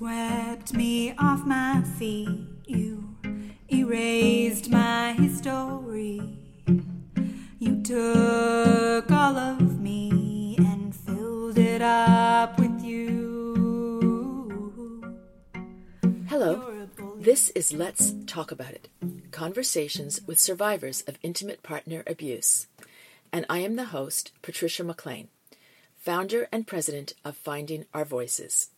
swept me off my feet. You erased my history. You took all of me and filled it up with you. Hello, this is Let's Talk About It Conversations with Survivors of Intimate Partner Abuse. And I am the host, Patrisha McLean, founder and president of Finding Our Voices,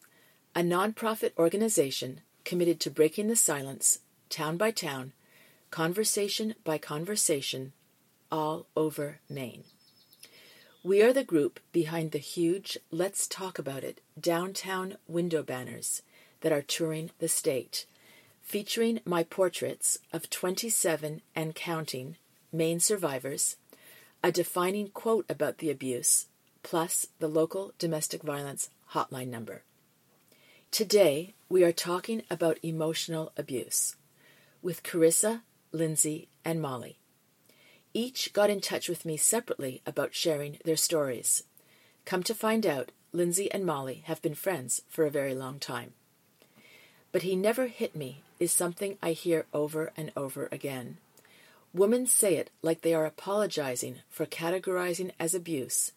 a nonprofit organization committed to breaking the silence, town by town, conversation by conversation, all over Maine. We are the group behind the huge Let's Talk About It downtown window banners that are touring the state, featuring my portraits of 27 and counting Maine survivors, a defining quote about the abuse, plus the local domestic violence hotline number. Today, we are talking about emotional abuse with Carissa, Lindsay, and Molly. Each got in touch with me separately about sharing their stories. Come to find out, Lindsay and Molly have been friends for a very long time. But he never hit me is something I hear over and over again. Women say it like they are apologizing for categorizing as abuse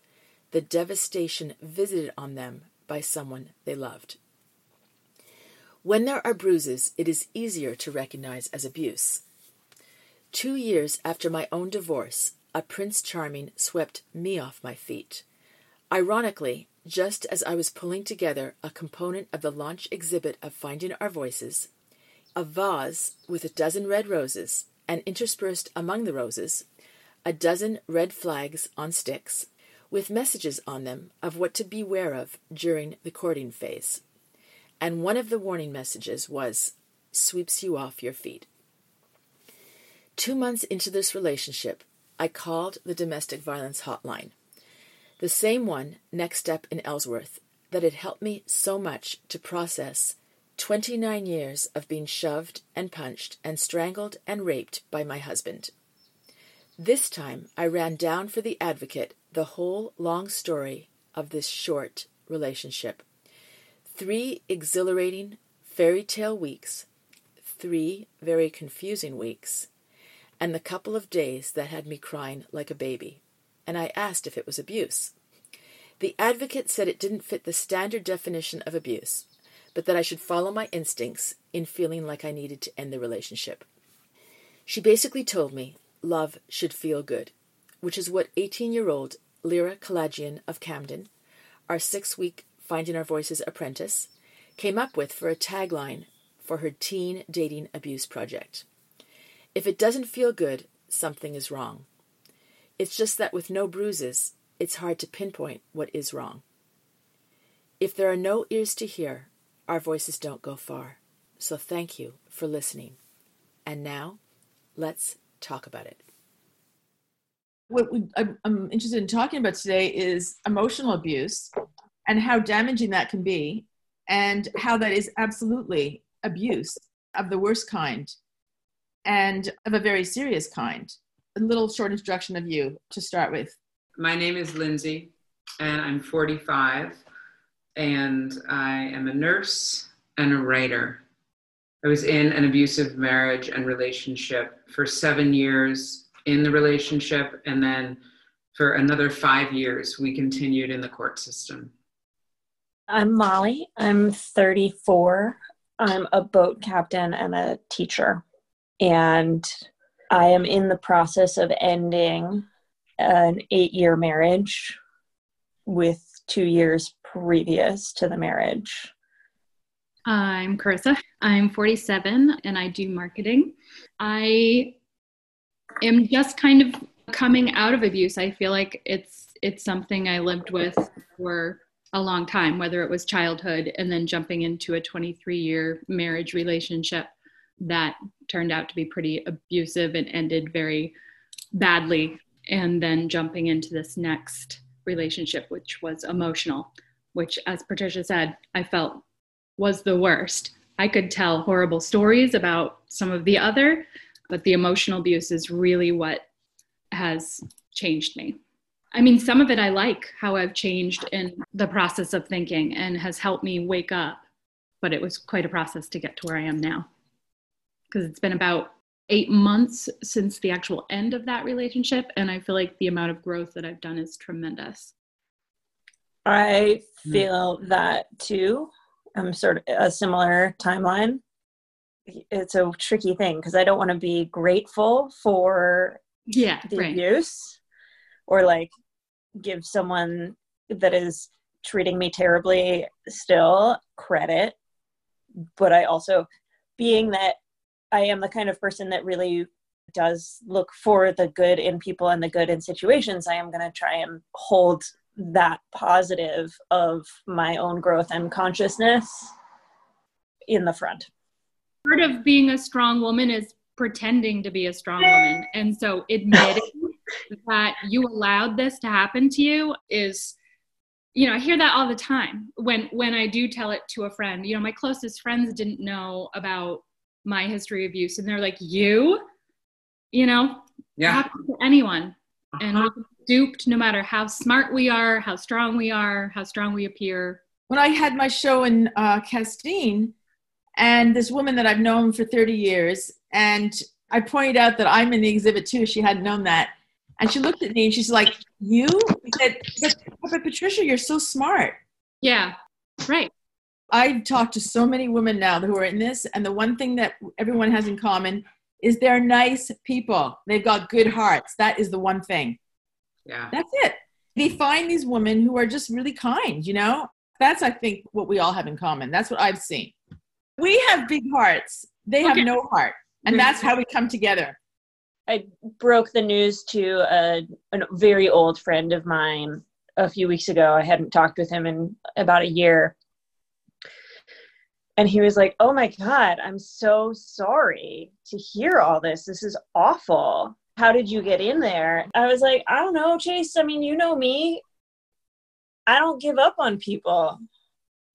the devastation visited on them by someone they loved. When there are bruises, it is easier to recognize as abuse. Two years after my own divorce, a Prince Charming swept me off my feet. Ironically, just as I was pulling together a component of the launch exhibit of Finding Our Voices, a vase with a dozen red roses, and interspersed among the roses, a dozen red flags on sticks, with messages on them of what to beware of during the courting phase. And one of the warning messages was, sweeps you off your feet. Two months into this relationship, I called the domestic violence hotline, the same one next Step in Ellsworth that had helped me so much to process 29 years of being shoved and punched and strangled and raped by my husband. This time I ran down for the advocate the whole long story of this short relationship. Three exhilarating fairy tale weeks, three very confusing weeks, and the couple of days that had me crying like a baby. And I asked if it was abuse. The advocate said it didn't fit the standard definition of abuse, but that I should follow my instincts in feeling like I needed to end the relationship. She basically told me love should feel good, which is what 18 year old Lyra Kalagian of Camden, our six week Finding Our Voices apprentice, came up with for a tagline for her teen dating abuse project. If it doesn't feel good, something is wrong. It's just that with no bruises, it's hard to pinpoint what is wrong. If there are no ears to hear, our voices don't go far. So thank you for listening. And now, let's talk about it. What I'm interested in talking about today is emotional abuse and how damaging that can be, and how that is absolutely abuse of the worst kind and of a very serious kind. A little short introduction of you to start with. My name is Lindsay, and I'm 45 and I am a nurse and a writer. I was in an abusive marriage and relationship for seven years in the relationship, and then for another five years, we continued in the court system. I'm Molly. I'm 34. I'm a boat captain and a teacher. And I am in the process of ending an eight year marriage with two years previous to the marriage? I'm Carissa. I'm 47 and I do marketing. I am just kind of coming out of abuse. I feel like it's it's something I lived with for a long time, whether it was childhood and then jumping into a 23 year marriage relationship that turned out to be pretty abusive and ended very badly, and then jumping into this next relationship, which was emotional which, as Patrisha said, I felt was the worst. I could tell horrible stories about some of the other, but the emotional abuse is really what has changed me. I mean, some of it I like how I've changed in the process of thinking and has helped me wake up. but it was quite a process to get to where I am now. Because it's been about eight months since the actual end of that relationship. And I feel like the amount of growth that I've done is tremendous. I feel mm. that too. I'm sort of a similar timeline. It's a tricky thing because I don't want to be grateful for yeah, the right. abuse or like give someone that is treating me terribly still credit. But I also, being that I am the kind of person that really does look for the good in people and the good in situations, I am going to try and hold that positive of my own growth and consciousness in the front. Part of being a strong woman is pretending to be a strong woman. And so admitting that you allowed this to happen to you is you know, I hear that all the time when when I do tell it to a friend. You know, my closest friends didn't know about my history of abuse and they're like, "You?" You know, yeah. to anyone. Uh-huh. And we're duped no matter how smart we are, how strong we are, how strong we appear. When I had my show in uh, Castine, and this woman that I've known for 30 years, and I pointed out that I'm in the exhibit too. She hadn't known that. And she looked at me and she's like, You? Said, but, but Patrisha, you're so smart. Yeah, right. I've talked to so many women now who are in this, and the one thing that everyone has in common is they're nice people. They've got good hearts. That is the one thing. Yeah. That's it. They find these women who are just really kind, you know? That's, I think, what we all have in common. That's what I've seen. We have big hearts, they okay. have no heart. And mm-hmm. that's how we come together. I broke the news to a, a very old friend of mine a few weeks ago. I hadn't talked with him in about a year. And he was like, Oh my God, I'm so sorry to hear all this. This is awful. How did you get in there? I was like, I don't know, Chase. I mean, you know me. I don't give up on people.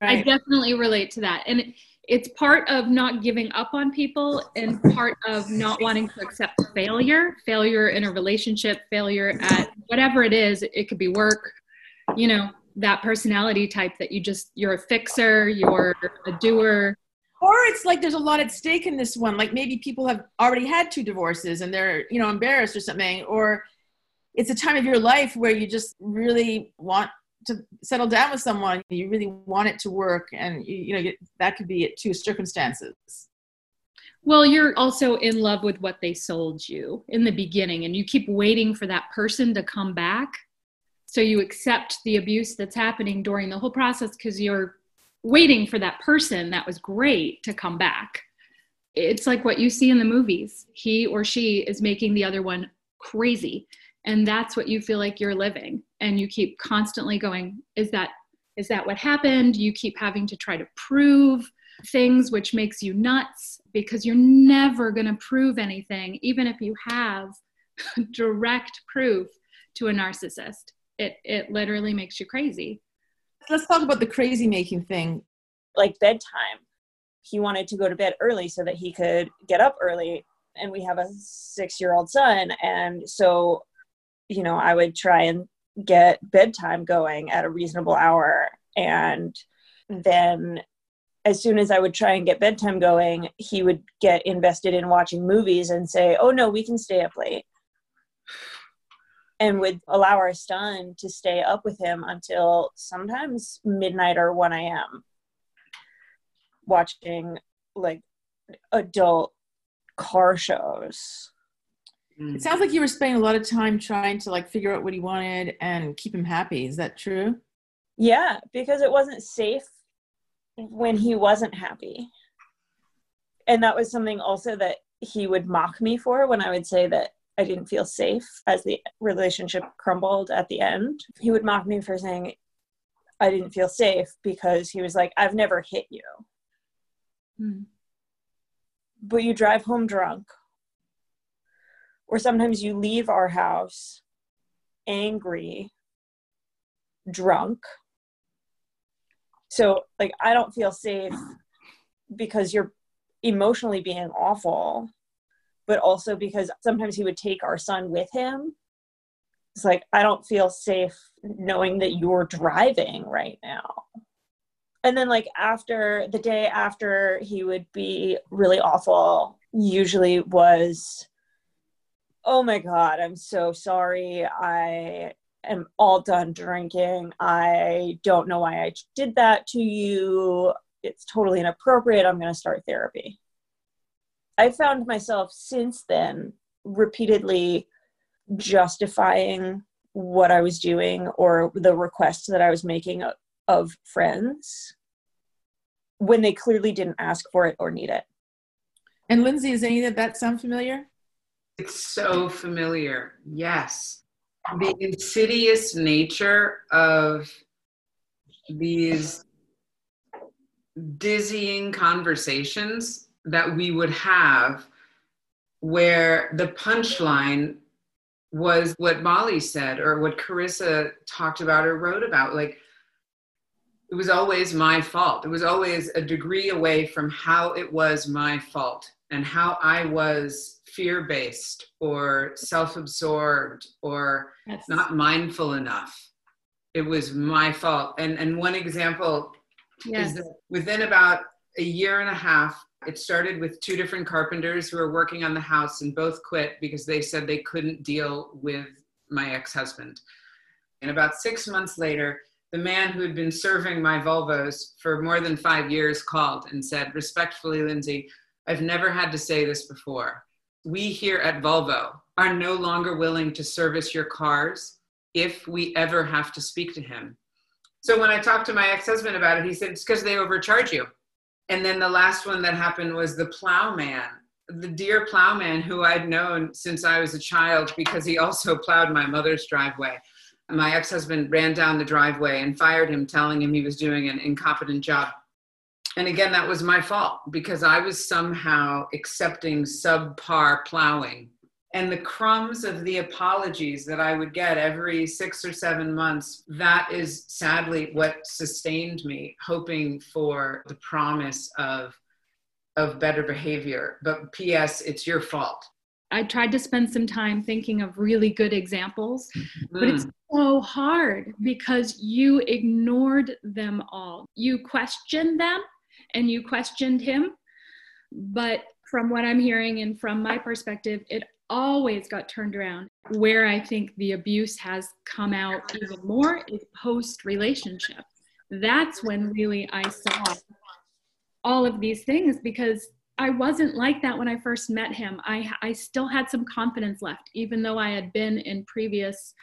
Right. I definitely relate to that. And it's part of not giving up on people and part of not wanting to accept failure failure in a relationship failure at whatever it is it could be work you know that personality type that you just you're a fixer you're a doer. Or it's like there's a lot at stake in this one like maybe people have already had two divorces and they're you know embarrassed or something or it's a time of your life where you just really want to settle down with someone you really want it to work and you, you know that could be it too circumstances. Well you're also in love with what they sold you in the beginning and you keep waiting for that person to come back. So you accept the abuse that's happening during the whole process because you're waiting for that person that was great to come back. It's like what you see in the movies. He or she is making the other one crazy and that's what you feel like you're living and you keep constantly going is that is that what happened? You keep having to try to prove things which makes you nuts because you're never going to prove anything even if you have direct proof to a narcissist. It it literally makes you crazy. Let's talk about the crazy making thing. Like bedtime. He wanted to go to bed early so that he could get up early and we have a six year old son and so you know, I would try and get bedtime going at a reasonable hour. And then as soon as I would try and get bedtime going, he would get invested in watching movies and say, Oh, no, we can stay up late. And would allow our son to stay up with him until sometimes midnight or 1 a.m. watching like adult car shows. It sounds like you were spending a lot of time trying to like figure out what he wanted and keep him happy. Is that true? Yeah, because it wasn't safe when he wasn't happy. And that was something also that he would mock me for when I would say that I didn't feel safe as the relationship crumbled at the end. He would mock me for saying I didn't feel safe because he was like, I've never hit you. Mm. But you drive home drunk or sometimes you leave our house angry, drunk. So, like, I don't feel safe because you're emotionally being awful, but also because sometimes he would take our son with him. It's like, I don't feel safe knowing that you're driving right now. and then like after the day after he would be really awful usually was oh my god i'm so sorry. I am all done drinking. I don't know why i did that to you. It's totally inappropriate. I'm going to start therapy. I found myself since then repeatedly justifying what i was doing or the requests that i was making of friends when they clearly didn't ask for it or need it. And Lindsay, is any of that sound familiar? It's so familiar. Yes. The insidious nature of these dizzying conversations that we would have where the punchline was what Molly said or what Carissa talked about or wrote about. Like, it was always my fault. It was always a degree away from how it was my fault and how I was fear based or self absorbed or yes. not mindful enough. It was my fault. And, and one example yes. is that within about a year and a half, it started with two different carpenters who were working on the house and both quit because they said they couldn't deal with my ex husband. And about six months later, the man who had been serving my Volvos for more than five years called and said, Respectfully, Lindsay, I've never had to say this before. We here at Volvo are no longer willing to service your cars if we ever have to speak to him. So when I talked to my ex husband about it, he said, It's because they overcharge you. And then the last one that happened was the plowman, the dear plowman who I'd known since I was a child because he also plowed my mother's driveway my ex husband ran down the driveway and fired him, telling him he was doing an incompetent job. And again, that was my fault because I was somehow accepting subpar plowing. And the crumbs of the apologies that I would get every six or seven months, that is sadly what sustained me, hoping for the promise of, of better behavior. But P.S., it's your fault. I tried to spend some time thinking of really good examples, but it's mm. so hard because you ignored them all. You questioned them and you questioned him. But from what I'm hearing and from my perspective, it always got turned around. Where I think the abuse has come out even more is post relationship. That's when really I saw all of these things because I wasn't like that when I first met him. I, I still had some confidence left, even though I had been in previous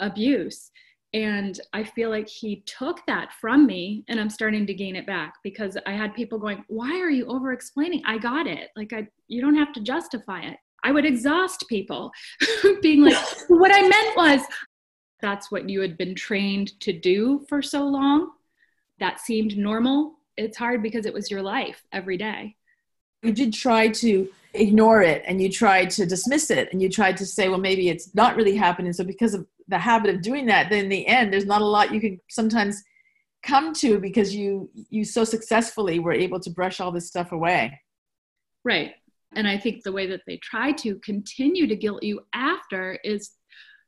abuse. And I feel like he took that from me, and I'm starting to gain it back because I had people going, Why are you over explaining? I got it. Like, I, you don't have to justify it. I would exhaust people being like, What I meant was, that's what you had been trained to do for so long. That seemed normal. It's hard because it was your life every day you did try to ignore it and you tried to dismiss it and you tried to say well maybe it's not really happening so because of the habit of doing that then in the end there's not a lot you can sometimes come to because you you so successfully were able to brush all this stuff away right and i think the way that they try to continue to guilt you after is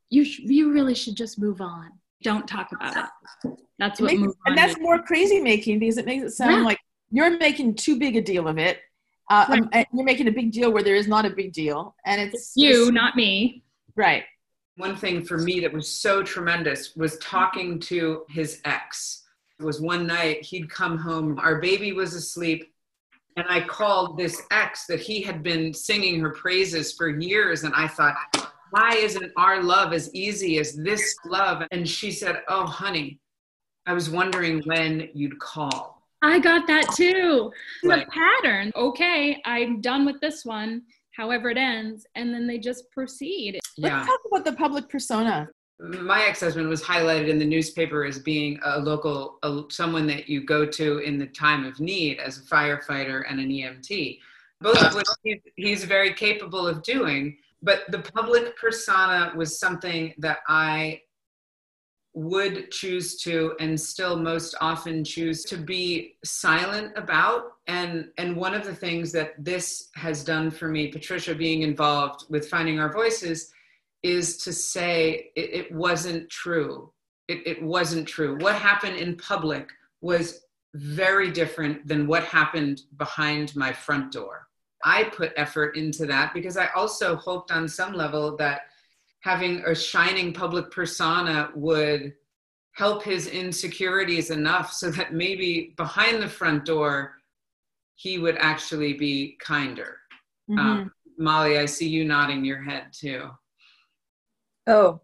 you sh- you really should just move on don't talk about it that's what it makes, and that's more crazy making because it makes it sound yeah. like you're making too big a deal of it uh, right. um, you're making a big deal where there is not a big deal, and it's, it's you, it's, not me. Right. One thing for me that was so tremendous was talking to his ex. It was one night he'd come home, our baby was asleep, and I called this ex that he had been singing her praises for years, and I thought, why isn't our love as easy as this love? And she said, oh, honey, I was wondering when you'd call. I got that too. The pattern. Okay, I'm done with this one, however it ends, and then they just proceed. Yeah. Let's talk about the public persona. My ex-husband was highlighted in the newspaper as being a local, a, someone that you go to in the time of need as a firefighter and an EMT. Both of which he's, he's very capable of doing. But the public persona was something that I would choose to and still most often choose to be silent about and and one of the things that this has done for me patrisha being involved with finding our voices is to say it, it wasn't true it, it wasn't true what happened in public was very different than what happened behind my front door. I put effort into that because I also hoped on some level that having a shining public persona would help his insecurities enough so that maybe behind the front door he would actually be kinder. Mm-hmm. Um, Molly, I see you nodding your head too. Oh,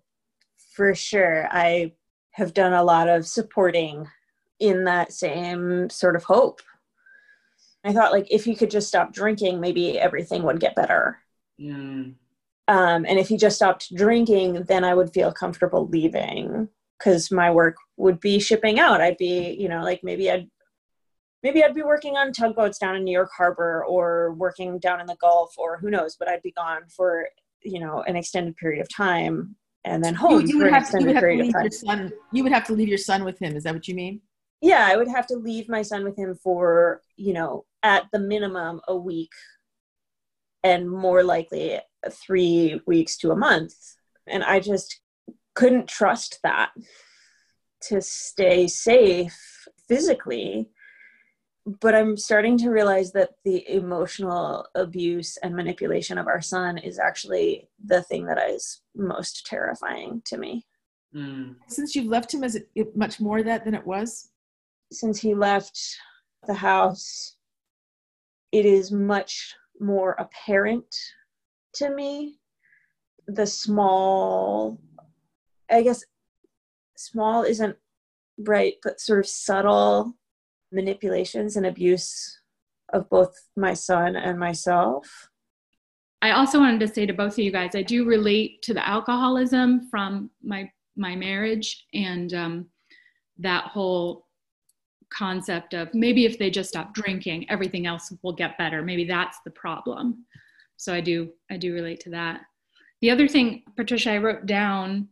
for sure. I have done a lot of supporting in that same sort of hope. I thought, like, if he could just stop drinking, maybe everything would get better. Mm. Um, and if he just stopped drinking, then I would feel comfortable leaving because my work would be shipping out. I'd be, you know, like maybe I'd maybe I'd be working on tugboats down in New York Harbor or working down in the Gulf or who knows, but I'd be gone for, you know, an extended period of time and then home you, you would have, you would have to leave your son you would have to leave your son with him. Is that what you mean? Yeah i would have to leave my son with him for you know at the minimum a week and more likely three weeks to a month. And i just couldn't trust that to stay safe physically but I'm starting to realize that the emotional abuse and manipulation of our son is actually the thing that is most terrifying to me. Mm. Since you've left him, is it much more that than it was? Since he left the house, it is much more apparent to me. The small, I guess, small isn't right, but sort of subtle manipulations and abuse of both my son and myself. I also wanted to say to both of you guys, I do relate to the alcoholism from my my marriage and um, that whole concept of maybe if they just stop drinking, everything else will get better. Maybe that's the problem. So I do I do relate to that. The other thing, Patrisha, I wrote down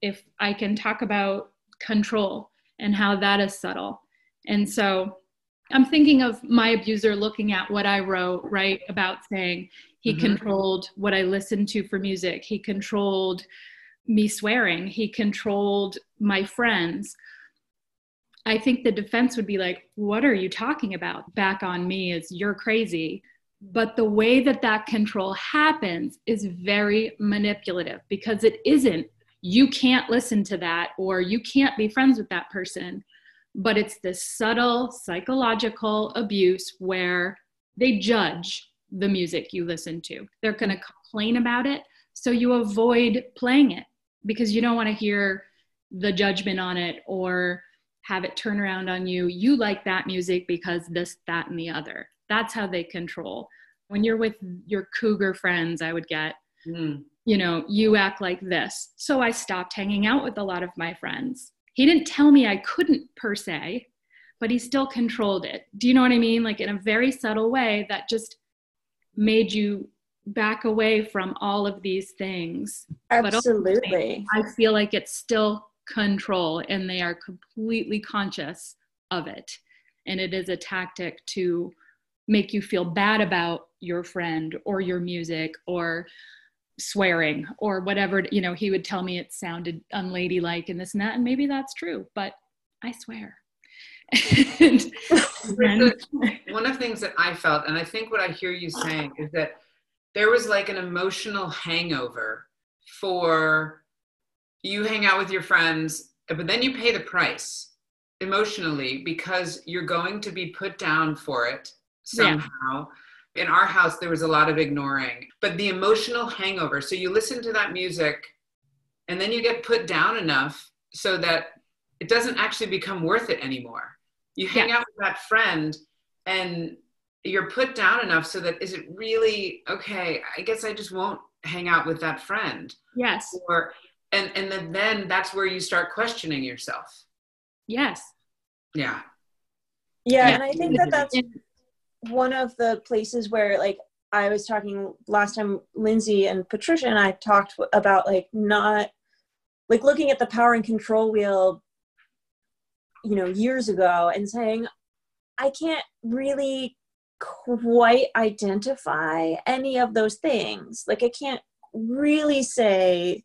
if I can talk about control and how that is subtle. And so I'm thinking of my abuser looking at what I wrote, right, about saying he mm-hmm. controlled what I listened to for music, he controlled me swearing, he controlled my friends. I think the defense would be like, What are you talking about? Back on me is you're crazy. But the way that that control happens is very manipulative because it isn't, you can't listen to that or you can't be friends with that person but it's this subtle psychological abuse where they judge the music you listen to. They're going to complain about it, so you avoid playing it because you don't want to hear the judgment on it or have it turn around on you. You like that music because this, that, and the other. That's how they control. When you're with your cougar friends, I would get, mm. you know, you act like this. So I stopped hanging out with a lot of my friends he didn't tell me I couldn't per se, but he still controlled it. Do you know what I mean? Like in a very subtle way that just made you back away from all of these things. Absolutely. I feel like it's still control and they are completely conscious of it. And it is a tactic to make you feel bad about your friend or your music or swearing or whatever you know he would tell me it sounded unladylike and this and that and maybe that's true but i swear. And, one of the things that i felt and i think what i hear you saying is that there was like an emotional hangover for you hang out with your friends but then you pay the price emotionally because you're going to be put down for it somehow. yeah in our house there was a lot of ignoring but the emotional hangover. So you listen to that music and then you get put down enough so that it doesn't actually become worth it anymore. You hang yeah. out with that friend and you're put down enough so that is it really okay? I guess i just won't hang out with that friend. Yes. Or and and then, then that's where you start questioning yourself. Yes. Yeah. Yeah, yeah. and i think that that's one of the places where like I was talking last time, Lindsay and Patrisha and I talked about like not like looking at the power and control wheel, you know, years ago and saying, I can't really quite identify any of those things. Like, I can't really say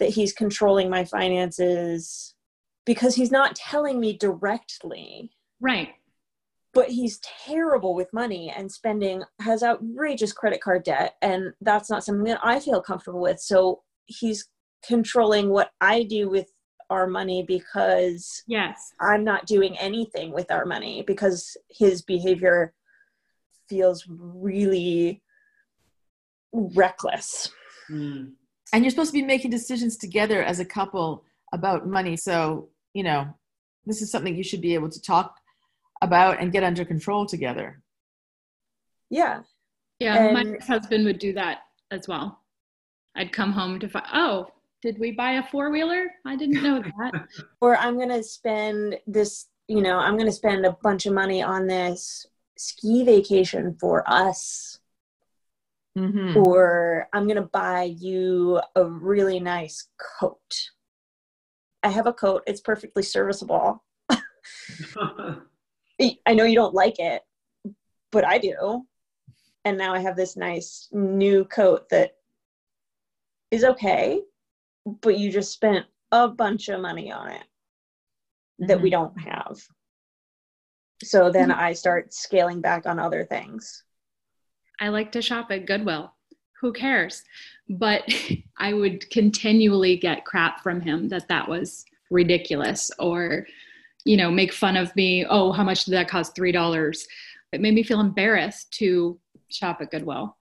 that he's controlling my finances because he's not telling me directly. Right. But he's terrible with money and spending, has outrageous credit card debt. And that's not something that I feel comfortable with. So he's controlling what I do with our money because yes i'm not doing anything with our money because his behavior feels really reckless mm. and you're supposed to be making decisions together as a couple about money so you know this is something you should be able to talk about and get under control together yeah yeah and my husband would do that as well i'd come home to find oh did we buy a four wheeler? I didn't know that. or I'm going to spend this, you know, I'm going to spend a bunch of money on this ski vacation for us. Mm-hmm. Or I'm going to buy you a really nice coat. I have a coat, it's perfectly serviceable. I know you don't like it, but I do. And now I have this nice new coat that is okay but you just spent a bunch of money on it mm-hmm. that we mm-hmm. don't have. So then mm-hmm. I start scaling back on other things. I like to shop at Goodwill. Who cares? But I would continually get crap from him that that was ridiculous or, you know, make fun of me. Oh, how much did that cost? $3. It made me feel embarrassed to shop at Goodwill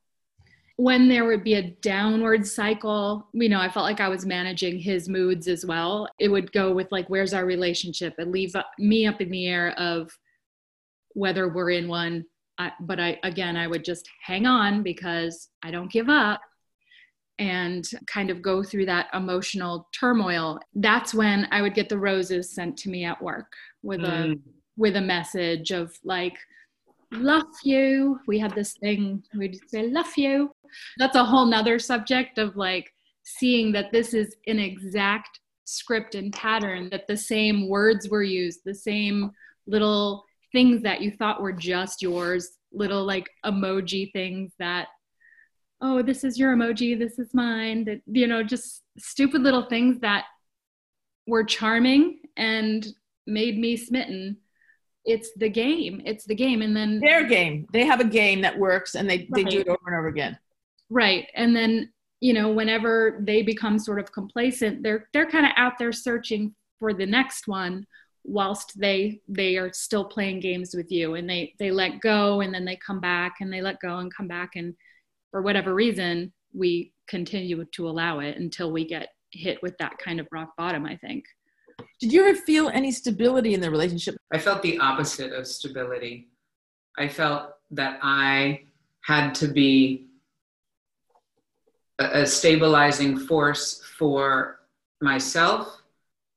when there would be a downward cycle, you know, I felt like I was managing his moods as well. It would go with like, where's our relationship and leave me up in the air of whether we're in one. I, but I, again, I would just hang on because I don't give up and kind of go through that emotional turmoil. That's when I would get the roses sent to me at work with mm. a, with a message of like, love you. We had this thing, we'd say, love you. That's a whole nother subject of like seeing that this is an exact script and pattern, that the same words were used, the same little things that you thought were just yours, little like emoji things that, oh, this is your emoji, this is mine, that, you know, just stupid little things that were charming and made me smitten. It's the game it's the game and then their game. They have a game that works and they, right. they do it over and over again. Right and then you know whenever they become sort of complacent they're they're kind of out there searching for the next one whilst they they are still playing games with you and they they let go and then they come back and they let go and come back and for whatever reason we continue to allow it until we get hit with that kind of rock bottom i think did you ever feel any stability in the relationship? I felt the opposite of stability. I felt that I had to be a, a stabilizing force for myself,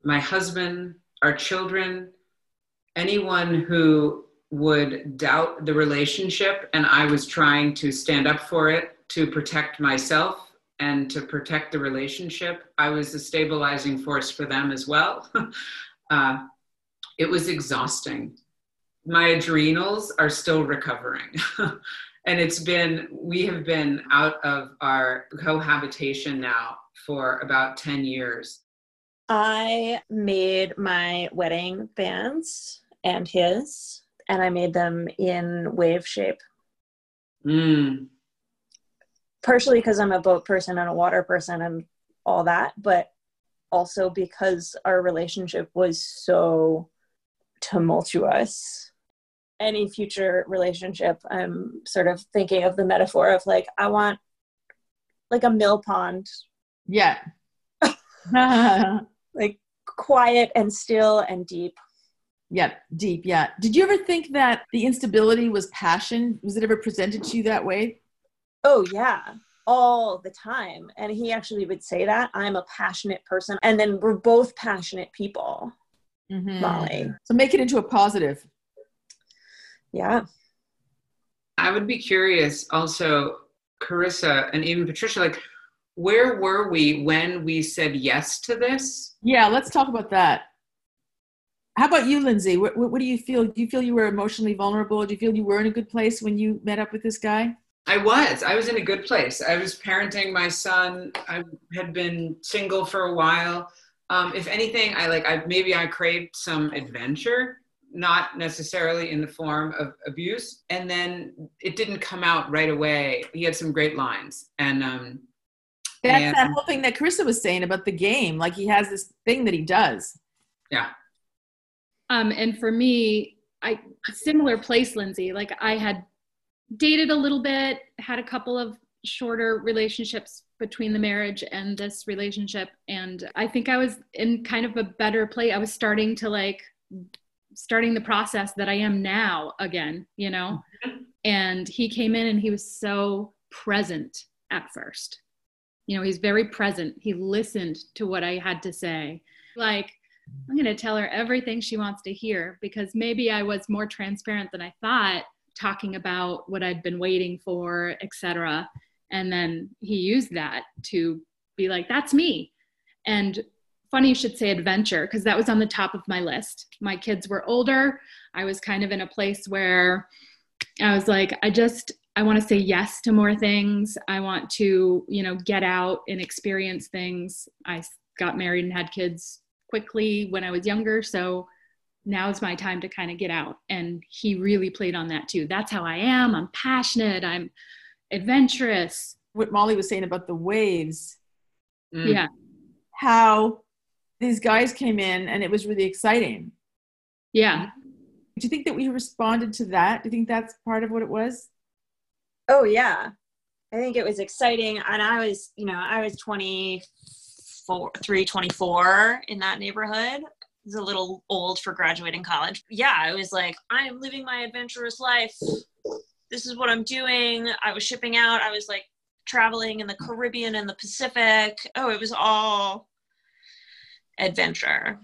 my husband, our children, anyone who would doubt the relationship and I was trying to stand up for it to protect myself and to protect the relationship. I was a stabilizing force for them as well. uh, it was exhausting. My adrenals are still recovering. and it's been, we have been out of our cohabitation now for about 10 years. I made my wedding bands and his, and I made them in wave shape. Mm partially because I'm a boat person and a water person and all that, but also because our relationship was so tumultuous. Any future relationship, I'm sort of thinking of the metaphor of like, I want like a mill pond. Yeah. like quiet and still and deep. Yeah, deep. Yeah. Did you ever think that the instability was passion? Was it ever presented to you that way? Oh, yeah, all the time. And he actually would say that I'm a passionate person. And then we're both passionate people, mm-hmm. Molly. So make it into a positive. Yeah. I would be curious also, Carissa and even Patrisha, like, where were we when we said yes to this? Yeah, let's talk about that. How about you, Lindsay? What, what, what do you feel? Do you feel you were emotionally vulnerable? Do you feel you were in a good place when you met up with this guy? I was. I was in a good place. I was parenting my son. I had been single for a while. Um, if anything, I like I maybe I craved some adventure, not necessarily in the form of abuse, and then it didn't come out right away. He had some great lines, and um, That's and- that whole thing that Carissa was saying about the game. Like he has this thing that he does. yeah, Um, and for me, I similar place, Lindsay. Like I had dated a little bit, had a couple of shorter relationships between the marriage and this relationship, and I think I was in kind of a better place. I was starting to like starting the process that I am now again, you know. And he came in and he was so present at first. You know, he's very present. He listened to what I had to say. Like I'm going to tell her everything she wants to hear because maybe I was more transparent than I thought talking about what I'd been waiting for, etc. And then he used that to be like that's me. And funny you should say adventure because that was on the top of my list. My kids were older. I was kind of in a place where I was like I just I want to say yes to more things. I want to, you know, get out and experience things. I got married and had kids quickly when I was younger. So now is my time to kind of get out. And he really played on that too. That's how I am. I'm passionate. I'm adventurous. What Molly was saying about the waves, Mm. Yeah. how these guys came in and it was really exciting. Yeah. Do you think that we responded to that? Do you think that's part of what it was? Oh yeah. I think it was exciting and I was, you know, I was 24 3 24 in that neighborhood. It was a little old for graduating college. Yeah, I was like I am living my adventurous life. This is what I'm doing. I was shipping out. I was like traveling in the Caribbean and the Pacific. Oh, it was all adventure.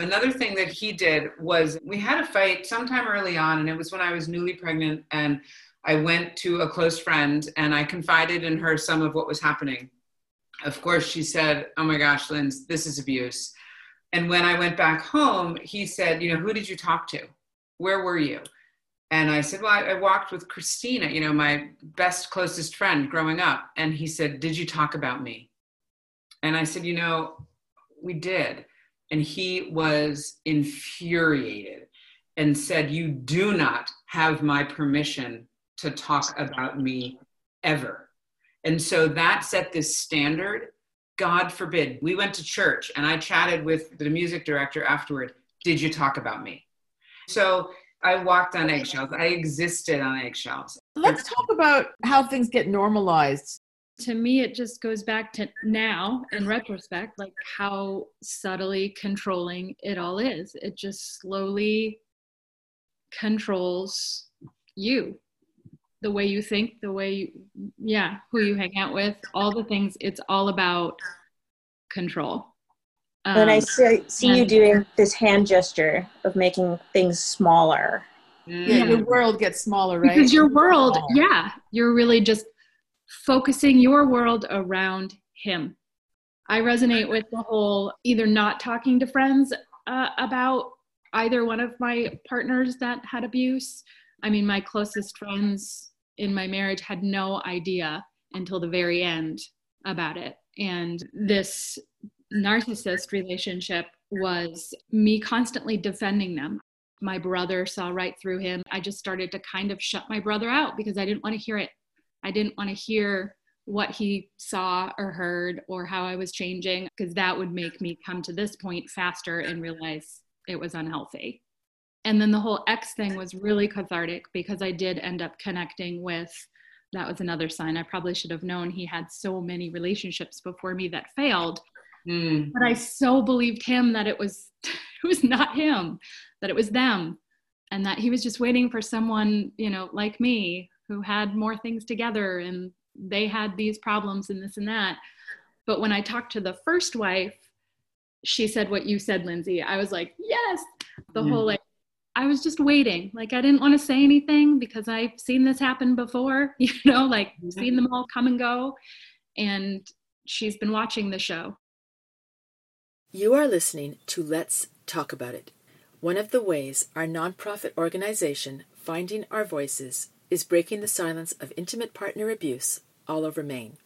Another thing that he did was we had a fight sometime early on, and it was when I was newly pregnant, and I went to a close friend and I confided in her some of what was happening. Of course, she said, Oh my gosh, Linz, this is abuse. And when I went back home, he said, You know, who did you talk to? Where were you? And I said, Well, I, I walked with Christina, you know, my best, closest friend growing up. And he said, Did you talk about me? And I said, You know, we did. And he was infuriated and said, You do not have my permission to talk about me ever. And so that set this standard. God forbid. We went to church and I chatted with the music director afterward. Did you talk about me? So I walked on eggshells. I existed on eggshells. Let's talk about how things get normalized. To me, it just goes back to now in retrospect, like how subtly controlling it all is. It just slowly controls you the way you think, the way you, yeah, who you hang out with, all the things. It's all about control. and I Um, see, see you doing this hand gesture of making things smaller. Yeah, your world gets smaller, right? because your world, Smaller. yeah, you're really just focusing your world around him. I resonate with the whole either not talking to friends uh, about either one of my partners that had abuse. I mean, my closest friends in my marriage had no idea until the very end about it. And this narcissist relationship was me constantly defending them. My brother saw right through him. I just started to kind of shut my brother out because I didn't want to hear it. I didn't want to hear what he saw or heard or how I was changing because that would make me come to this point faster and realize it was unhealthy. And then the whole X thing was really cathartic because I did end up connecting with that was another sign. I probably should have known he had so many relationships before me that failed Mm. but I so believed him that it was it was not him, that it was them, and that he was just waiting for someone, you know, like me who had more things together and they had these problems and this and that. But when I talked to the first wife, she said what you said, Lindsay. I was like, yes. The Yeah. whole like I was just waiting. Like I didn't want to say anything because I've seen this happen before, you know, like Yeah. seen them all come and go. And she's been watching the show. You are listening to Let's Talk About It. One of the ways our nonprofit organization, Finding Our Voices, is breaking the silence of intimate partner abuse all over Maine.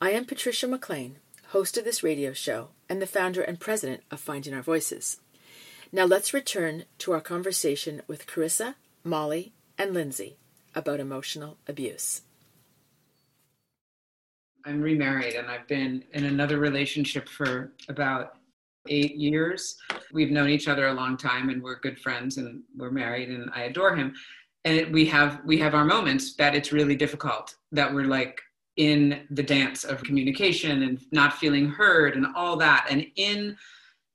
I am Patrisha McLean, host of this radio show, and the founder and president of Finding Our Voices. Now let's return to our conversation with Carissa, Molly, and Lindsay about emotional abuse. I'm remarried and I've been in another relationship for about eight years. We've known each other a long time and we're good friends and we're married and I adore him. And we have we have our moments that it's really difficult that we're like in the dance of communication and not feeling heard and all that. And in,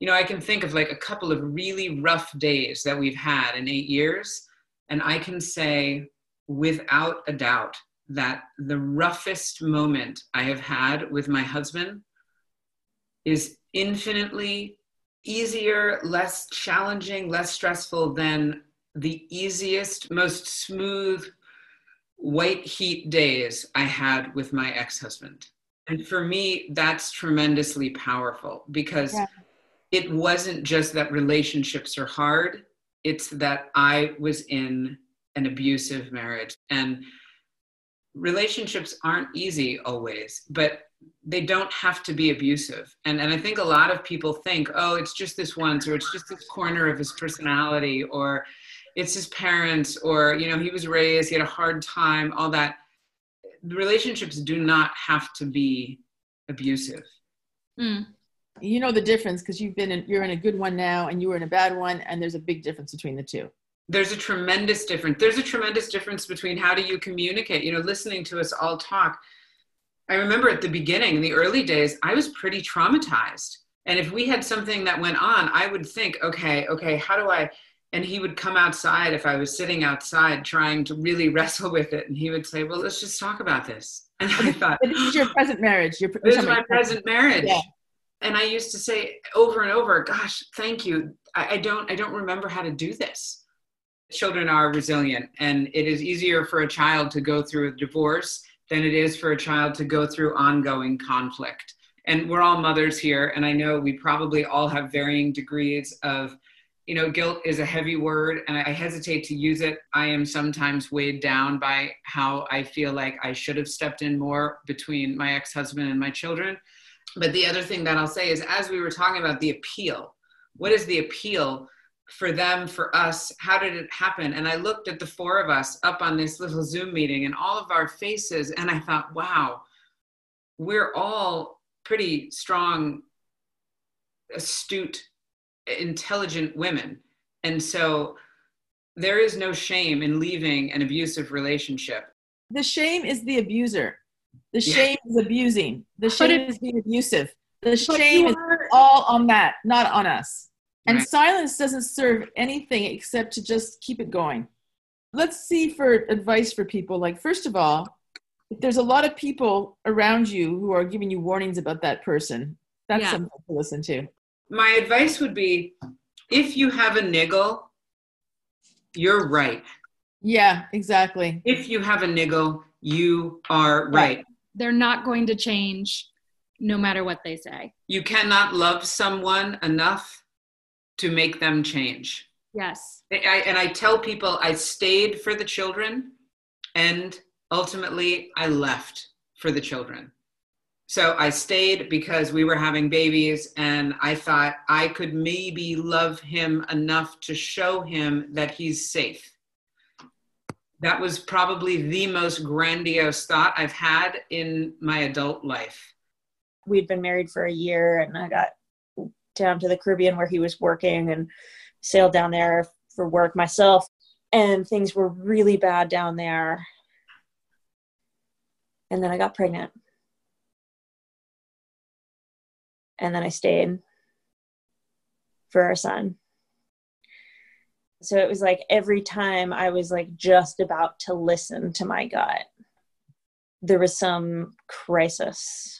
you know, I can think of like a couple of really rough days that we've had in eight years. And I can say without a doubt that the roughest moment I have had with my husband is infinitely easier, less challenging, less stressful than the easiest, most smooth white heat days I had with my ex husband. And for me, that's tremendously powerful because yeah. It wasn't just that relationships are hard, it's that I was in an abusive marriage. And relationships aren't easy always, but they don't have to be abusive. And, and I think a lot of people think, oh, it's just this once, or it's just this corner of his personality, or it's his parents, or, you know, he was raised, he had a hard time, all that. Relationships do not have to be abusive. Mm. You know the difference because you've been in, you're in a good one now and you were in a bad one, and there's a big difference between the two. There's a tremendous difference there's a tremendous difference between how do you communicate you know listening to us all talk. I remember at the beginning in the early days i was pretty traumatized. And if we had something that went on i would think okay okay how do i and he would come outside if i was sitting outside trying to really wrestle with it and he would say well let's just talk about this. And i thought this is your present marriage your, this is my present marriage. Yeah. And i used to say over and over gosh thank you. I, I don't i don't remember how to do this. Children are resilient and it is easier for a child to go through a divorce than it is for a child to go through ongoing conflict. And we're all mothers here and i know we probably all have varying degrees of you know guilt is a heavy word and i hesitate to use it. I am sometimes weighed down by how i feel like i should have stepped in more between my ex-husband and my children but the other thing that i'll say is as we were talking about the appeal what is the appeal for them, for us, how did it happen? And I looked at the four of us up on this little Zoom meeting and all of our faces, and I thought, wow, we're all pretty strong, astute, intelligent women. And so there is no shame in leaving an abusive relationship. The shame is the abuser. The shame yeah. is abusing. The shame is being abusive. The shame is all on that, not on us. And right. silence doesn't serve anything except to just keep it going. Let's see for advice for people. Like, first of all, if there's a lot of people around you who are giving you warnings about that person, that's yeah. something to listen to. My advice would be if you have a niggle, you're right. Yeah, exactly. If you have a niggle, you are right. They're not going to change no matter what they say. You cannot love someone enough to make them change. Yes. I, and I tell people I stayed for the children and ultimately I left for the children. So I stayed because we were having babies and I thought I could maybe love him enough to show him that he's safe. That was probably the most grandiose thought I've had in my adult life. We'd been married for a year and I got down to the Caribbean where he was working and sailed down there for work myself. And things were really bad down there. And then I got pregnant. And then I stayed for our son. So it was like every time I was like just about to listen to my gut, there was some crisis.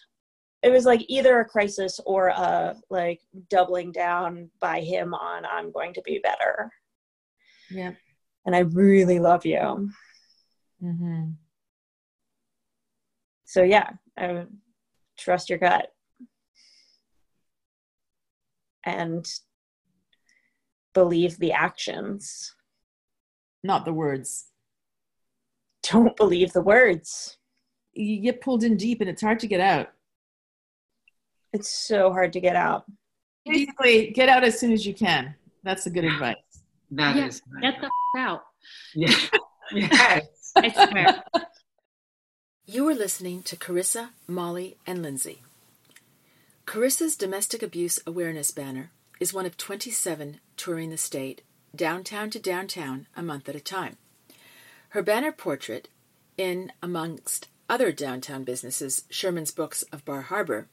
It was like either a crisis or a like doubling down by him on i'm going to be better. Yeah. And i really love you. Mm-hmm. so yeah i trust your gut. And believe the actions not the words don't believe the words you get pulled in deep and it's hard to get out It's so hard to get out. Basically, get out as soon as you can. That's the good advice. That Yeah, is my- Get the f- out. yeah. yes. I swear. You are listening to Carissa, Molly, and Lindsay. Carissa's Domestic Abuse Awareness banner is one of 27 touring the state, downtown to downtown, a month at a time. Her banner portrait, in amongst other downtown businesses, Sherman's Books of Bar Harbor,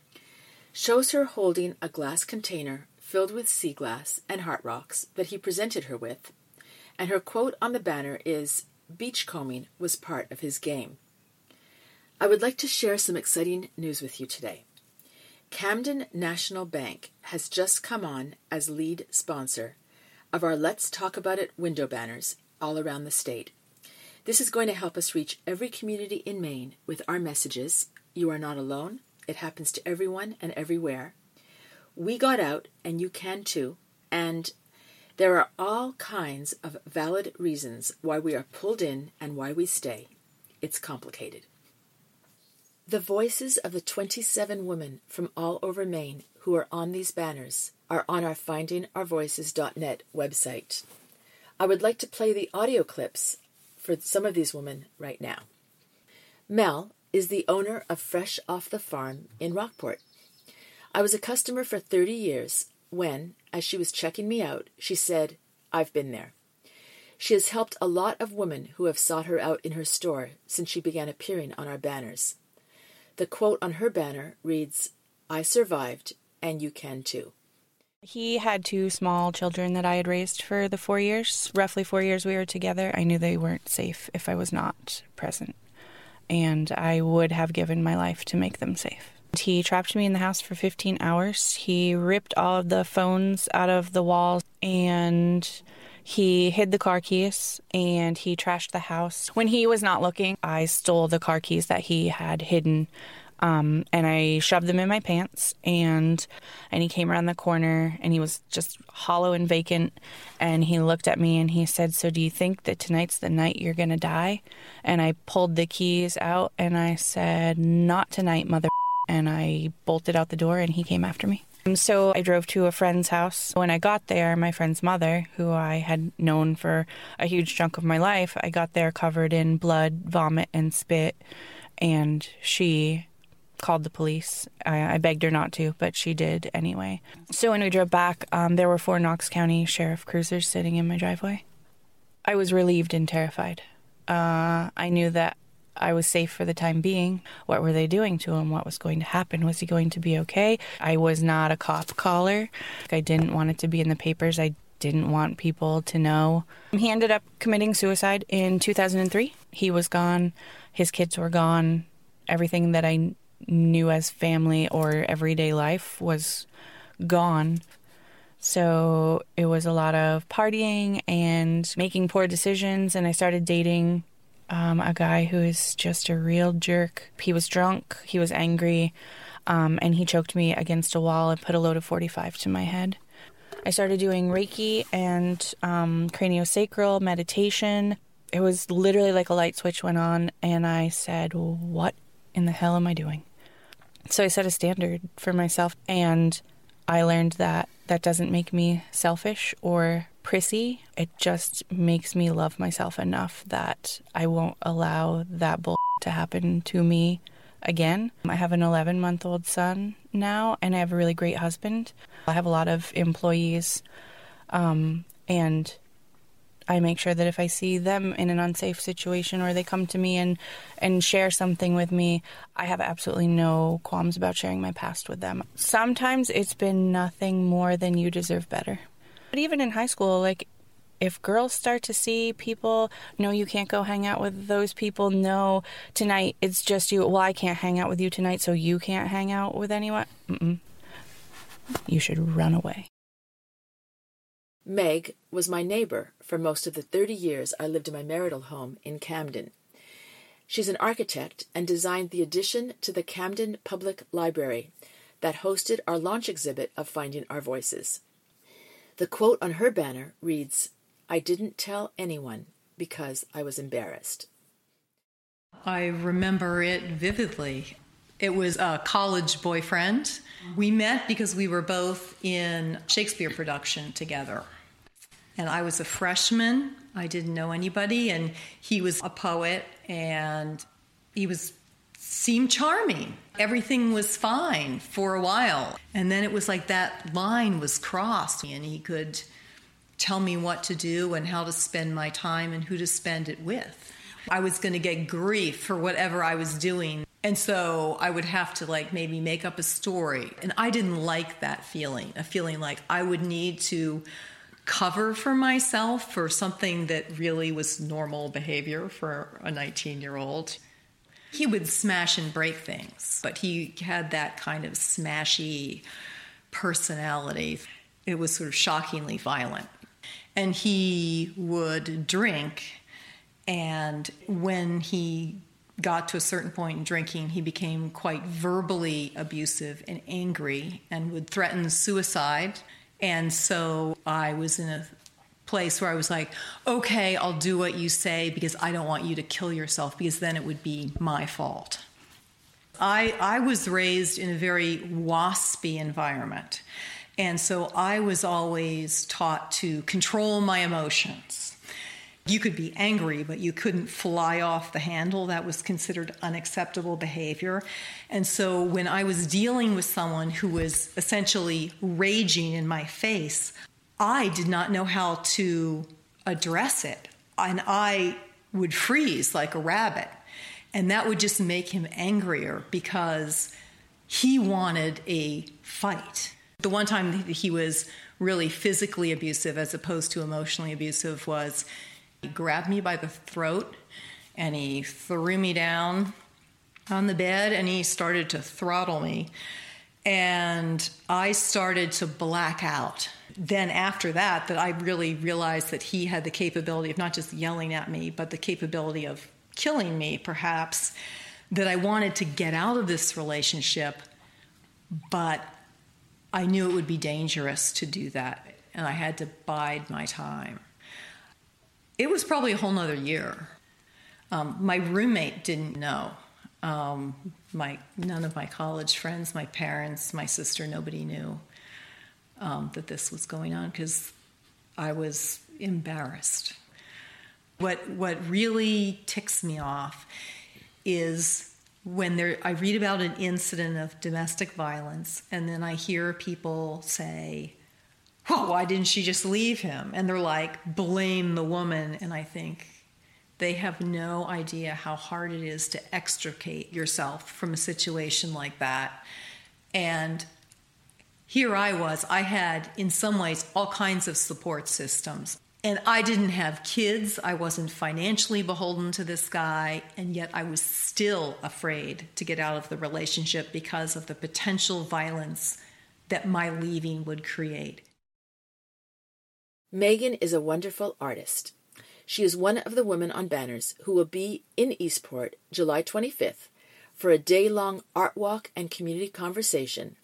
shows her holding a glass container filled with sea glass and heart rocks that he presented her with, and her quote on the banner is Beachcombing was part of his game. I would like to share some exciting news with you today. Camden National Bank has just come on as lead sponsor of our Let's Talk About It window banners all around the state. This is going to help us reach every community in Maine with our messages You are not alone, it happens to everyone and everywhere. We got out, and you can too, and there are all kinds of valid reasons why we are pulled in and why we stay. It's complicated. The voices of the 27 women from all over Maine who are on these banners are on our findingourvoices.net website. I would like to play the audio clips for some of these women right now. Mel is the owner of Fresh Off the Farm in Rockport. I was a customer for 30 years when, as she was checking me out, she said, I've been there. She has helped a lot of women who have sought her out in her store since she began appearing on our banners. The quote on her banner reads, I survived, and you can too. He had two small children that I had raised for the four years, roughly four years we were together. I knew they weren't safe if I was not present, and I would have given my life to make them safe. He trapped me in the house for 15 hours. He ripped all of the phones out of the walls and he hid the car keys and he trashed the house. When he was not looking, I stole the car keys that he had hidden um, and I shoved them in my pants. And and he came around the corner, and he was just hollow and vacant. And he looked at me and he said, "So do you think that tonight's the night you're gonna die?" And I pulled the keys out and I said, "Not tonight, mother." And I bolted out the door, and he came after me. And so I drove to a friend's house. When I got there, my friend's mother, who I had known for a huge chunk of my life, I got there covered in blood, vomit, and spit. And she called the police. I, I begged her not to, but she did anyway. So when we drove back, um, there were four Knox County Sheriff cruisers sitting in my driveway. I was relieved and terrified. Uh, I knew that I was safe for the time being. What were they doing to him? What was going to happen? Was he going to be okay? I was not a cop caller. I didn't want it to be in the papers. I didn't want people to know. He ended up committing suicide in 2003. He was gone. His kids were gone. Everything that I knew as family or everyday life was gone. So it was a lot of partying and making poor decisions. And I started dating um, a guy who is just a real jerk. He was drunk, he was angry, um, and he choked me against a wall and put a load of 45 to my head. I started doing Reiki and um, craniosacral meditation. It was literally like a light switch went on, and I said, What in the hell am I doing? So I set a standard for myself, and I learned that that doesn't make me selfish or prissy. It just makes me love myself enough that I won't allow that bull to happen to me again. I have an 11 month old son now, and I have a really great husband. I have a lot of employees, um, and I make sure that if I see them in an unsafe situation or they come to me and, and share something with me, I have absolutely no qualms about sharing my past with them. Sometimes it's been nothing more than you deserve better. But even in high school, like if girls start to see people, no, you can't go hang out with those people. No, tonight it's just you. Well, I can't hang out with you tonight, so you can't hang out with anyone. Mm-mm. You should run away. Meg was my neighbor for most of the 30 years I lived in my marital home in Camden. She's an architect and designed the addition to the Camden Public Library that hosted our launch exhibit of Finding Our Voices. The quote on her banner reads, I didn't tell anyone because I was embarrassed. I remember it vividly. It was a college boyfriend. We met because we were both in Shakespeare production together. And I was a freshman. I didn't know anybody and he was a poet and he was seemed charming. Everything was fine for a while. And then it was like that line was crossed and he could tell me what to do and how to spend my time and who to spend it with. I was going to get grief for whatever I was doing. And so I would have to like maybe make up a story. And I didn't like that feeling, a feeling like I would need to cover for myself for something that really was normal behavior for a 19 year old. He would smash and break things, but he had that kind of smashy personality. It was sort of shockingly violent. And he would drink, and when he got to a certain point in drinking, he became quite verbally abusive and angry and would threaten suicide. And so I was in a place where I was like, okay, I'll do what you say because I don't want you to kill yourself because then it would be my fault. I, I was raised in a very waspy environment. And so I was always taught to control my emotions. You could be angry, but you couldn't fly off the handle. That was considered unacceptable behavior. And so when I was dealing with someone who was essentially raging in my face, I did not know how to address it. And I would freeze like a rabbit. And that would just make him angrier because he wanted a fight. The one time he was really physically abusive as opposed to emotionally abusive was he grabbed me by the throat and he threw me down on the bed and he started to throttle me. And I started to black out. Then, after that, that I really realized that he had the capability of not just yelling at me, but the capability of killing me, perhaps. That I wanted to get out of this relationship, but I knew it would be dangerous to do that, and I had to bide my time. It was probably a whole nother year. Um, my roommate didn't know. Um, my none of my college friends, my parents, my sister, nobody knew um, that this was going on because I was embarrassed. What what really ticks me off is when there I read about an incident of domestic violence and then I hear people say, "Well, why didn't she just leave him?" and they're like, "Blame the woman." And I think they have no idea how hard it is to extricate yourself from a situation like that. And here I was, I had in some ways all kinds of support systems. And I didn't have kids. I wasn't financially beholden to this guy. And yet I was still afraid to get out of the relationship because of the potential violence that my leaving would create. Megan is a wonderful artist. She is one of the women on banners who will be in Eastport July 25th for a day long art walk and community conversation.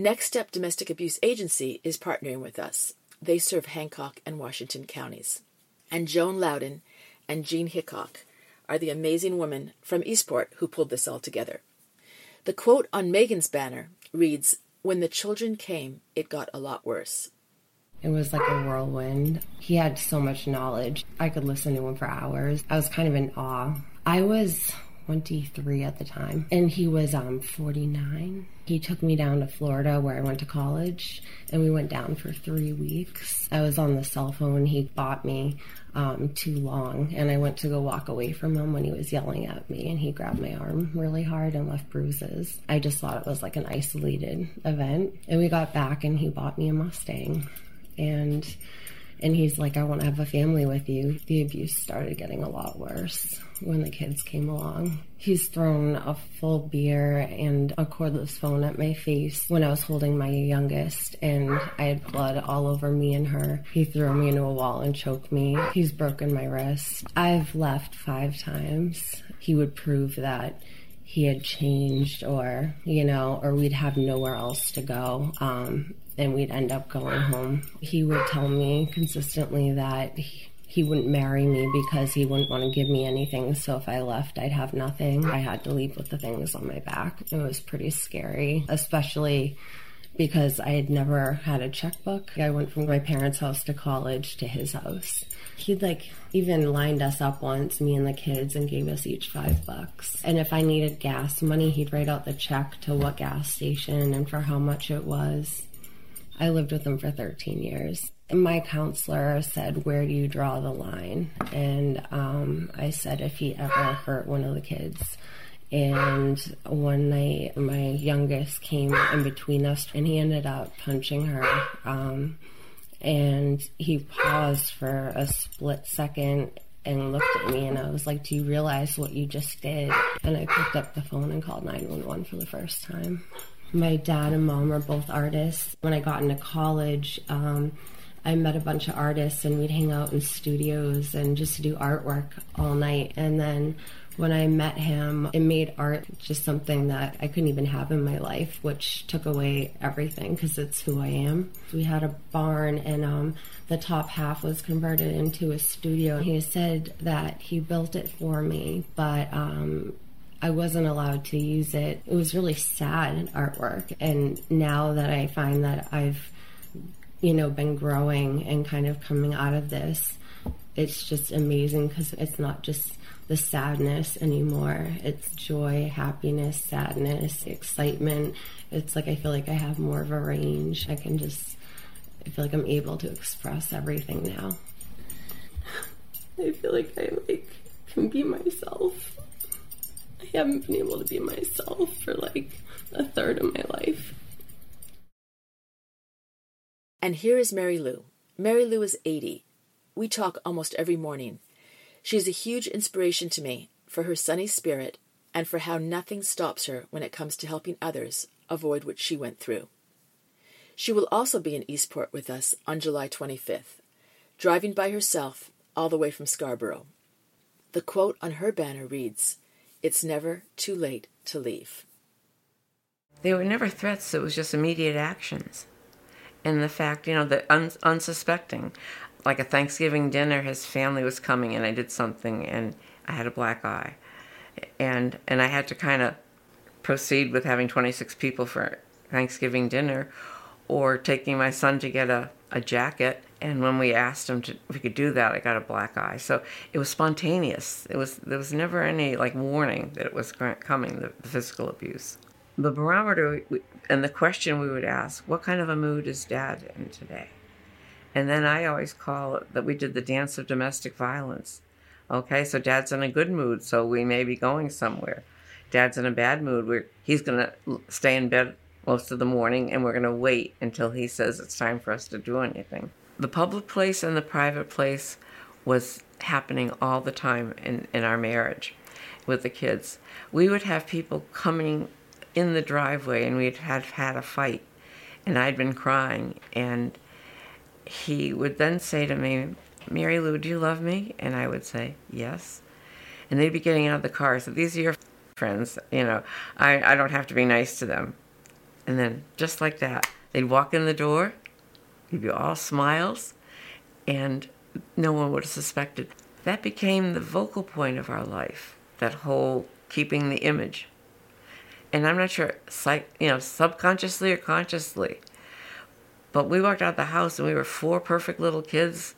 Next Step Domestic Abuse Agency is partnering with us they serve Hancock and Washington counties. And Joan Loudon and Jean Hickok are the amazing women from Eastport who pulled this all together. The quote on Megan's banner reads When the children came, it got a lot worse. It was like a whirlwind. He had so much knowledge. I could listen to him for hours. I was kind of in awe. I was 23 at the time, and he was um, 49. He took me down to Florida where I went to college, and we went down for three weeks. I was on the cell phone. He bought me um, too long, and I went to go walk away from him when he was yelling at me, and he grabbed my arm really hard and left bruises. I just thought it was like an isolated event. And we got back, and he bought me a Mustang. And and he's like, I want to have a family with you. The abuse started getting a lot worse when the kids came along. He's thrown a full beer and a cordless phone at my face when I was holding my youngest, and I had blood all over me and her. He threw me into a wall and choked me. He's broken my wrist. I've left five times. He would prove that he had changed or you know or we'd have nowhere else to go um, and we'd end up going home. He would tell me consistently that he, he wouldn't marry me because he wouldn't want to give me anything. So if I left, I'd have nothing. I had to leave with the things on my back. It was pretty scary, especially because I had never had a checkbook. I went from my parents' house to college to his house. He'd like even lined us up once, me and the kids, and gave us each five bucks. And if I needed gas money, he'd write out the check to what gas station and for how much it was. I lived with him for 13 years. My counselor said, Where do you draw the line? And um, I said, If he ever hurt one of the kids. And one night, my youngest came in between us and he ended up punching her. Um, and he paused for a split second and looked at me and I was like, Do you realize what you just did? And I picked up the phone and called 911 for the first time. My dad and mom are both artists. When I got into college, um, I met a bunch of artists and we'd hang out in studios and just do artwork all night. And then when I met him, it made art just something that I couldn't even have in my life, which took away everything because it's who I am. We had a barn and um, the top half was converted into a studio. He said that he built it for me, but um, I wasn't allowed to use it. It was really sad artwork. And now that I find that I've, you know, been growing and kind of coming out of this, it's just amazing because it's not just the sadness anymore. It's joy, happiness, sadness, excitement. It's like I feel like I have more of a range. I can just, I feel like I'm able to express everything now. I feel like I like can be myself. I haven't been able to be myself for like a third of my life. And here is Mary Lou. Mary Lou is 80. We talk almost every morning. She is a huge inspiration to me for her sunny spirit and for how nothing stops her when it comes to helping others avoid what she went through. She will also be in Eastport with us on July 25th, driving by herself all the way from Scarborough. The quote on her banner reads, It's never too late to leave. They were never threats, it was just immediate actions. And the fact, you know, the un- unsuspecting like a Thanksgiving dinner, his family was coming and I did something and I had a black eye. And and I had to kind of proceed with having 26 people for Thanksgiving dinner or taking my son to get a, a jacket and when we asked him to, if we could do that, I got a black eye. So it was spontaneous. It was there was never any like warning that it was coming, the, the physical abuse. The barometer and the question we would ask: What kind of a mood is Dad in today? And then I always call it that we did the dance of domestic violence. Okay, so dad's in a good mood, so we may be going somewhere. Dad's in a bad mood, we're, he's going to stay in bed most of the morning and we're going to wait until he says it's time for us to do anything. The public place and the private place was happening all the time in, in our marriage with the kids. We would have people coming in the driveway and we'd have had a fight and I'd been crying and he would then say to me, Mary Lou, do you love me? And I would say, yes. And they'd be getting out of the car. So these are your friends. You know, I, I don't have to be nice to them. And then just like that, they'd walk in the door, he'd be all smiles, and no one would have suspected. That became the vocal point of our life, that whole keeping the image. And I'm not sure, psych, you know, subconsciously or consciously, but we walked out the house and we were four perfect little kids.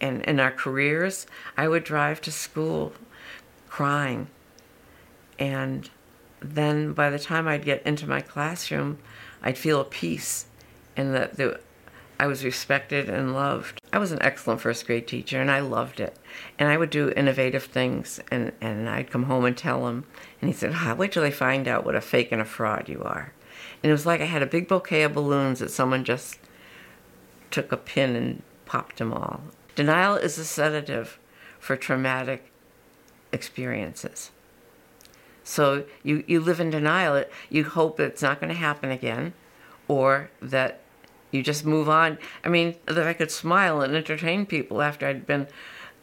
And in our careers, I would drive to school crying. And then by the time I'd get into my classroom, I'd feel a peace and that the, I was respected and loved. I was an excellent first grade teacher and I loved it. And I would do innovative things and, and I'd come home and tell him. And he said, oh, wait till they find out what a fake and a fraud you are. And it was like I had a big bouquet of balloons that someone just took a pin and popped them all. Denial is a sedative for traumatic experiences. So you, you live in denial. You hope it's not going to happen again or that you just move on. I mean, that I could smile and entertain people after I'd been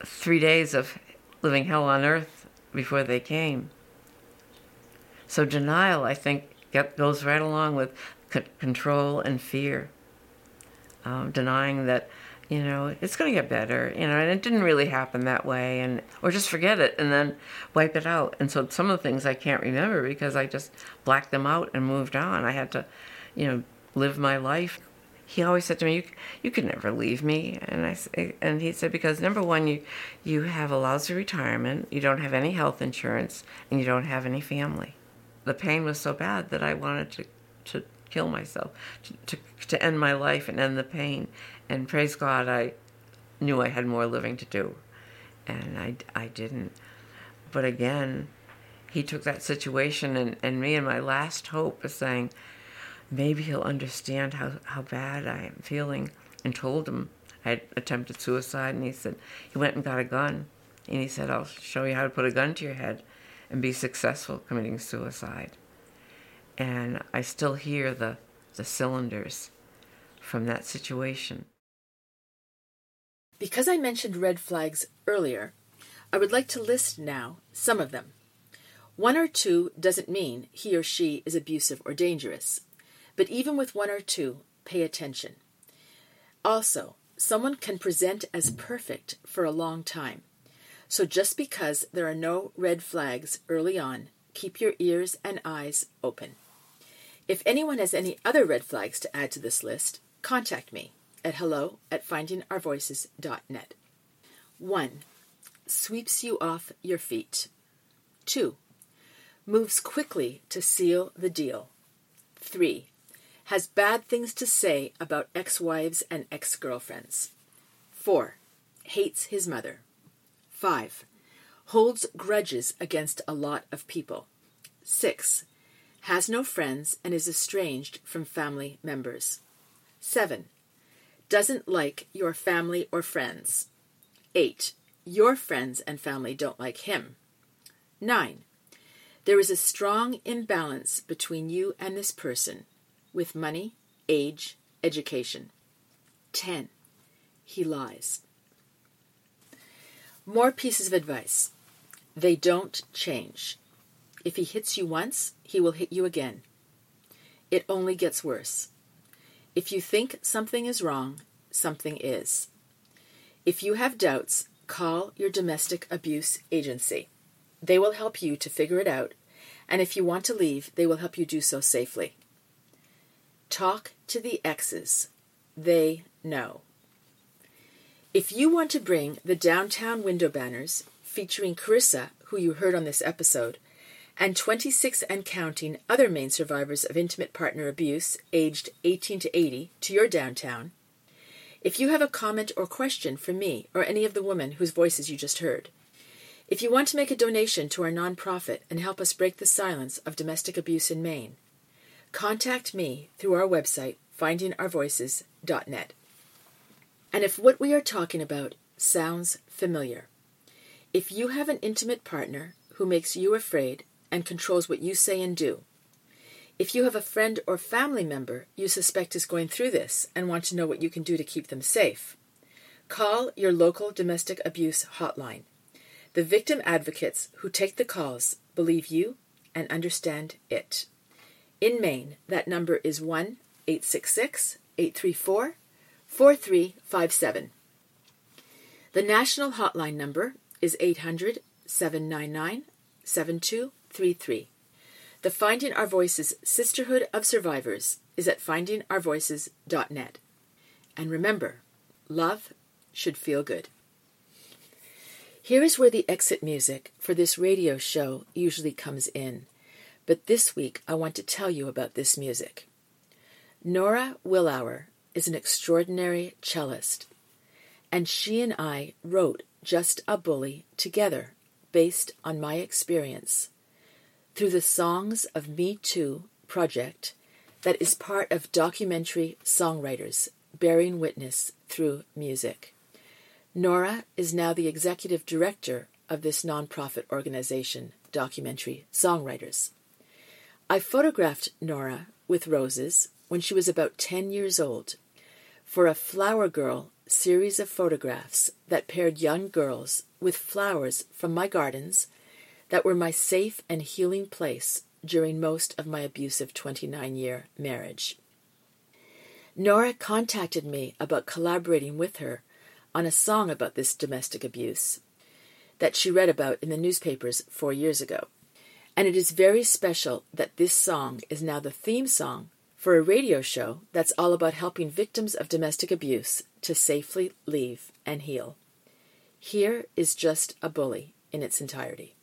three days of living hell on earth before they came. So denial, I think, goes right along with control and fear. Um, denying that you know, it's going to get better, you know, and it didn't really happen that way, and or just forget it and then wipe it out. And so some of the things I can't remember because I just blacked them out and moved on. I had to, you know, live my life. He always said to me, "You, you could never leave me," and I eh, and he said because number one, you you have a lousy retirement, you don't have any health insurance, and you don't have any family. The pain was so bad that I wanted to to kill myself, to, to, to end my life and end the pain. And praise God, I knew I had more living to do. And I, I didn't. But again, he took that situation and, and me and my last hope is saying, maybe he'll understand how, how bad I am feeling and told him I attempted suicide and he said he went and got a gun and he said I'll show you how to put a gun to your head and be successful committing suicide and I still hear the, the cylinders from that situation. Because I mentioned red flags earlier, I would like to list now some of them. One or two doesn't mean he or she is abusive or dangerous, but even with one or two, pay attention. Also, someone can present as perfect for a long time. So just because there are no red flags early on, keep your ears and eyes open. If anyone has any other red flags to add to this list, contact me at hello at findingourvoices.net. 1. Sweeps you off your feet. 2. Moves quickly to seal the deal. 3. Has bad things to say about ex wives and ex girlfriends. 4. Hates his mother. 5. Holds grudges against a lot of people. 6 has no friends, and is estranged from family members. 7. Doesn't like your family or friends. 8. Your friends and family don't like him. 9. There is a strong imbalance between you and this person with money, age, education. 10. He lies. More pieces of advice. They don't change. If he hits you once, he will hit you again. It only gets worse. If you think something is wrong, something is. If you have doubts, call your domestic abuse agency. They will help you to figure it out, and if you want to leave, they will help you do so safely. Talk to the exes. They know. If you want to bring the downtown window banners featuring Carissa, who you heard on this episode, and 26 and counting other Maine survivors of intimate partner abuse aged 18 to 80 to your downtown. If you have a comment or question for me or any of the women whose voices you just heard, if you want to make a donation to our nonprofit and help us break the silence of domestic abuse in Maine, contact me through our website, findingourvoices.net. And if what we are talking about sounds familiar, if you have an intimate partner who makes you afraid and controls what you say and do. If you have a friend or family member you suspect is going through this and want to know what you can do to keep them safe, call your local domestic abuse hotline. The victim advocates who take the calls believe you and understand it. In Maine, that number is 1 866 834 4357. The national hotline number is 800 799 7233. The Finding Our Voices Sisterhood of Survivors is at findingourvoices.net. And remember, love should feel good. Here is where the exit music for this radio show usually comes in, but this week I want to tell you about this music. Nora Willauer is an extraordinary cellist, and she and I wrote Just a Bully together based on my experience through the Songs of Me Too project that is part of documentary songwriters bearing witness through music. Nora is now the executive director of this nonprofit organization, Documentary Songwriters. I photographed Nora with roses when she was about 10 years old for a Flower Girl series of photographs that paired young girls with flowers from my gardens that were my safe and healing place during most of my abusive 29 year marriage. Nora contacted me about collaborating with her on a song about this domestic abuse that she read about in the newspapers four years ago. And it is very special that this song is now the theme song for a radio show that's all about helping victims of domestic abuse to safely leave and heal. Here is just a bully in its entirety.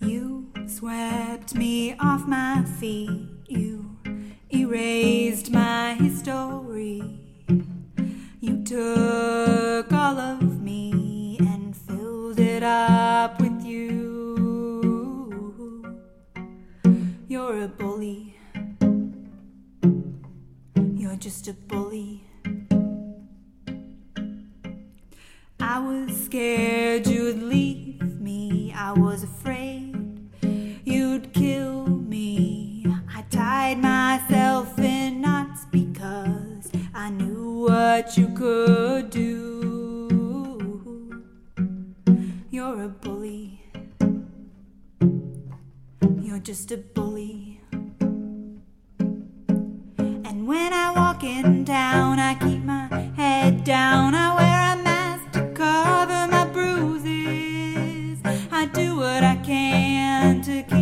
You swept me off my feet. You erased my history. You took all of it up with you. You're a bully. You're just a bully. I was scared you'd leave me. I was afraid you'd kill me. I tied myself in knots because I knew what you could do. You're a bully. You're just a bully. And when I walk in town, I keep my head down. I wear a mask to cover my bruises. I do what I can to keep